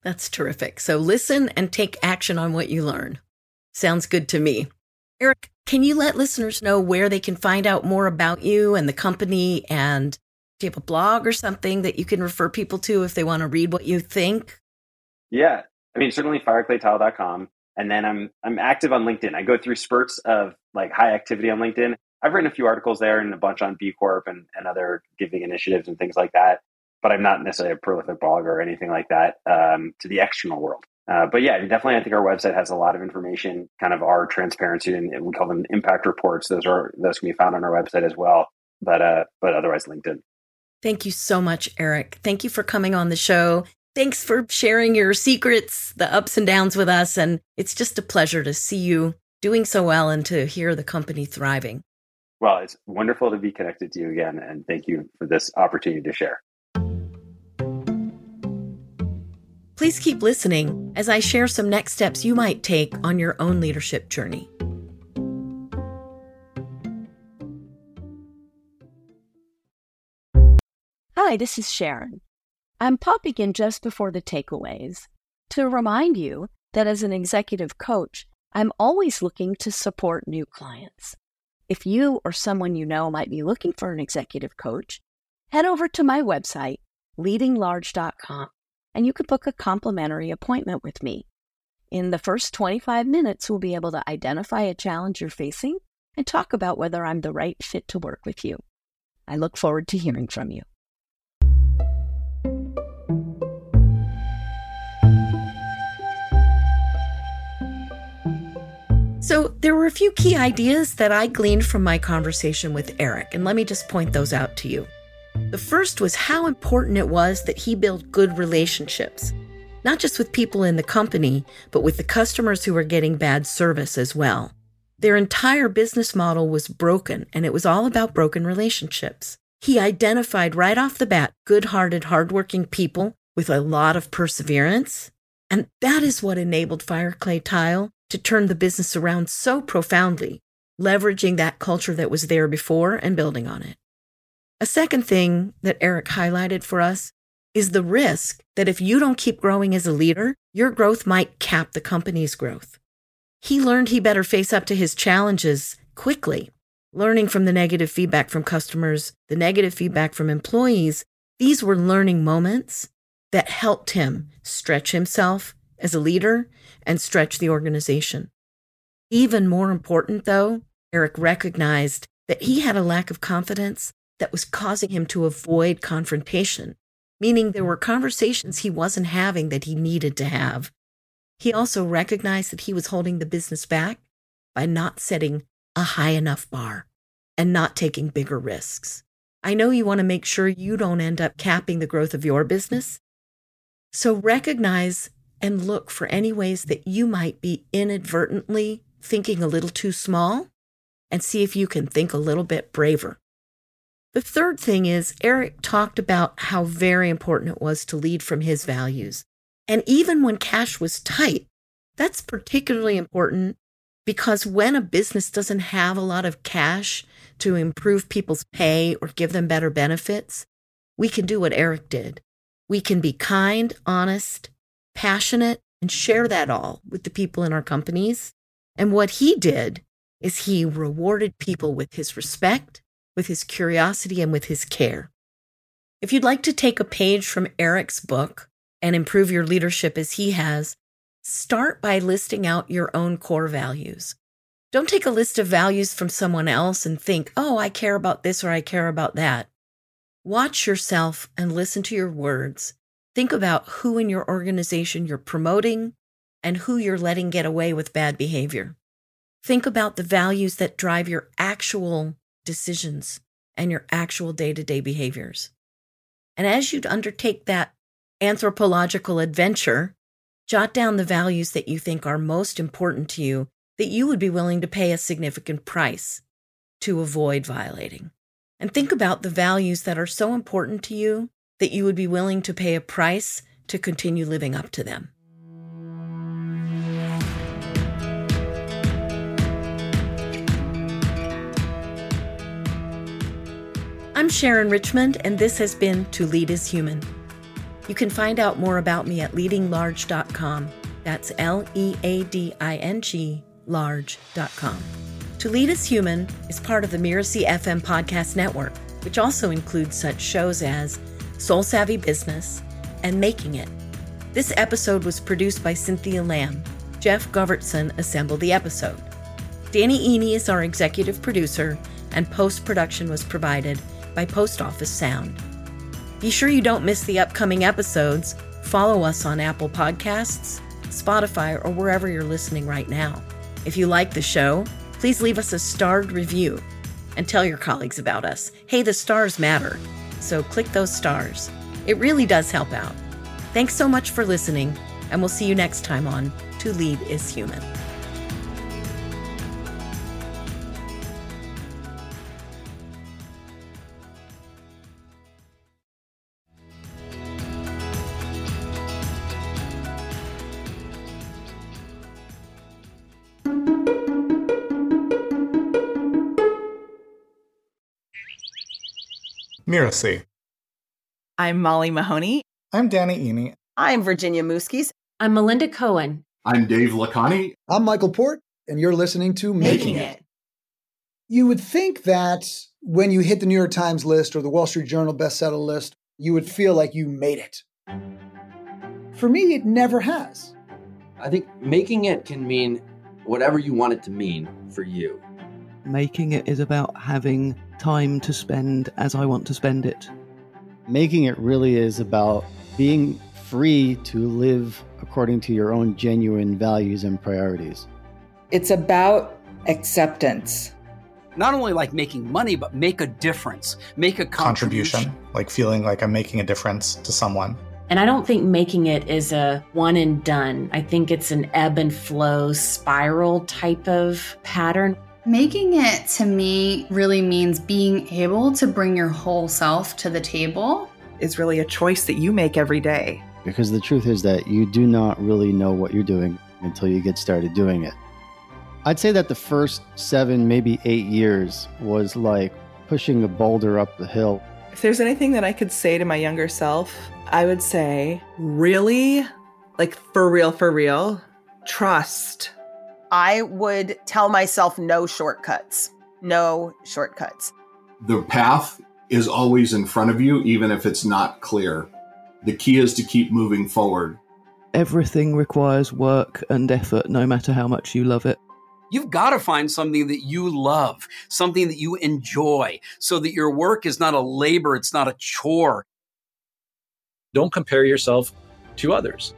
That's terrific. So listen and take action on what you learn. Sounds good to me. Eric, Can you let listeners know where they can find out more about you and the company? And do you have a blog or something that you can refer people to if they want to read what you think? Yeah. I mean, certainly fireclaytile.com. And then I'm I'm active on LinkedIn. I go through spurts of like high activity on LinkedIn. I've written a few articles there and a bunch on B Corp and, and other giving initiatives and things like that. But I'm not necessarily a prolific blogger or anything like that um, to the external world. Uh, but yeah, definitely, I think our website has a lot of information, kind of our transparency, and we call them impact reports. Those are those can be found on our website as well. But uh, but otherwise, LinkedIn. Thank you so much, Eric. Thank you for coming on the show. Thanks for sharing your secrets, the ups and downs with us, and it's just a pleasure to see you doing so well and to hear the company thriving. Well, it's wonderful to be connected to you again, and thank you for this opportunity to share. Please keep listening as I share some next steps you might take on your own leadership journey. Hi, this is Sharon. I'm popping in just before the takeaways to remind you that as an executive coach, I'm always looking to support new clients. If you or someone you know might be looking for an executive coach, head over to my website, leadinglarge.com and you could book a complimentary appointment with me. In the first 25 minutes, we'll be able to identify a challenge you're facing and talk about whether I'm the right fit to work with you. I look forward to hearing from you. So, there were a few key ideas that I gleaned from my conversation with Eric, and let me just point those out to you. The first was how important it was that he build good relationships, not just with people in the company, but with the customers who were getting bad service as well. Their entire business model was broken, and it was all about broken relationships. He identified right off the bat good hearted, hardworking people with a lot of perseverance. And that is what enabled Fireclay Tile to turn the business around so profoundly, leveraging that culture that was there before and building on it. A second thing that Eric highlighted for us is the risk that if you don't keep growing as a leader, your growth might cap the company's growth. He learned he better face up to his challenges quickly, learning from the negative feedback from customers, the negative feedback from employees. These were learning moments that helped him stretch himself as a leader and stretch the organization. Even more important, though, Eric recognized that he had a lack of confidence that was causing him to avoid confrontation, meaning there were conversations he wasn't having that he needed to have. He also recognized that he was holding the business back by not setting a high enough bar and not taking bigger risks. I know you want to make sure you don't end up capping the growth of your business. So recognize and look for any ways that you might be inadvertently thinking a little too small and see if you can think a little bit braver. The third thing is Eric talked about how very important it was to lead from his values. And even when cash was tight, that's particularly important because when a business doesn't have a lot of cash to improve people's pay or give them better benefits, we can do what Eric did. We can be kind, honest, passionate, and share that all with the people in our companies. And what he did is he rewarded people with his respect with his curiosity and with his care. If you'd like to take a page from Eric's book and improve your leadership as he has, start by listing out your own core values. Don't take a list of values from someone else and think, oh, I care about this or I care about that. Watch yourself and listen to your words. Think about who in your organization you're promoting and who you're letting get away with bad behavior. Think about the values that drive your actual decisions and your actual day to day behaviors. And as you'd undertake that anthropological adventure, jot down the values that you think are most important to you that you would be willing to pay a significant price to avoid violating. And think about the values that are so important to you that you would be willing to pay a price to continue living up to them. I'm Sharon Richmond, and this has been To Lead is Human. You can find out more about me at leadinglarge.com. That's L E A D I N G large.com. To Lead is Human is part of the Mirasee FM podcast network, which also includes such shows as Soul Savvy Business and Making It. This episode was produced by Cynthia Lamb. Jeff Govertson assembled the episode. Danny Iny is our executive producer, and post production was provided by Post Office Sound. Be sure you don't miss the upcoming episodes. Follow us on Apple Podcasts, Spotify, or wherever you're listening right now. If you like the show, please leave us a starred review and tell your colleagues about us. Hey, the stars matter, so click those stars. It really does help out. Thanks so much for listening, and we'll see you next time on To Lead is Human. Mirasee. I'm Molly Mahoney. I'm Danny Iny. I'm Virginia Muskies. I'm Melinda Cohan. I'm Dave Lakhani. I'm Michael Port, and you're listening to Making, Making it. it. You would think that when you hit the New York Times list or the Wall Street Journal bestseller list, you would feel like you made it. For me, it never has. I think making it can mean whatever you want it to mean for you. Making it is about having time to spend as I want to spend it. Making it really is about being free to live according to your own genuine values and priorities. It's about acceptance. Not only like making money, but make a difference, make a contribution. contribution. Like feeling like I'm making a difference to someone. And I don't think making it is a one and done. I think it's an ebb and flow spiral type of pattern. Making it to me really means being able to bring your whole self to the table. Is really a choice that you make every day. Because the truth is that you do not really know what you're doing until you get started doing it. I'd say that the first seven, maybe eight years was like pushing a boulder up the hill. If there's anything that I could say to my younger self, I would say, really, like for real, for real, trust I would tell myself no shortcuts. No shortcuts. The path is always in front of you, even if it's not clear. The key is to keep moving forward. Everything requires work and effort, no matter how much you love it. You've got to find something that you love, something that you enjoy, so that your work is not a labor, it's not a chore. Don't compare yourself to others.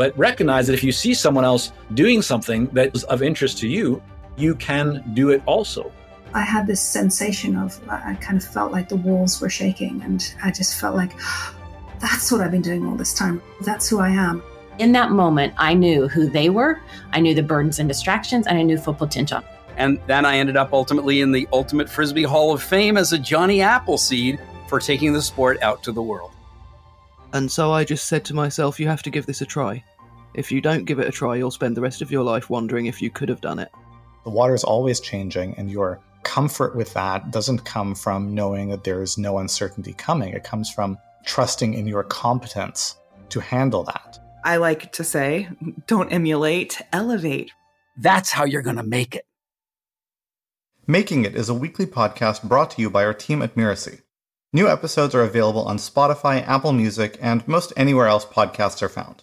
But recognize that if you see someone else doing something that is of interest to you, you can do it also. I had this sensation of, I kind of felt like the walls were shaking, and I just felt like, that's what I've been doing all this time. That's who I am. In that moment, I knew who they were, I knew the burdens and distractions, and I knew full potential. And then I ended up ultimately in the Ultimate Frisbee Hall of Fame as a Johnny Appleseed for taking the sport out to the world. And so I just said to myself, you have to give this a try. If you don't give it a try, you'll spend the rest of your life wondering if you could have done it. The water is always changing, and your comfort with that doesn't come from knowing that there is no uncertainty coming. It comes from trusting in your competence to handle that. I like to say, don't emulate, elevate. That's how you're going to make it. Making It is a weekly podcast brought to you by our team at Mirasee. New episodes are available on Spotify, Apple Music, and most anywhere else podcasts are found.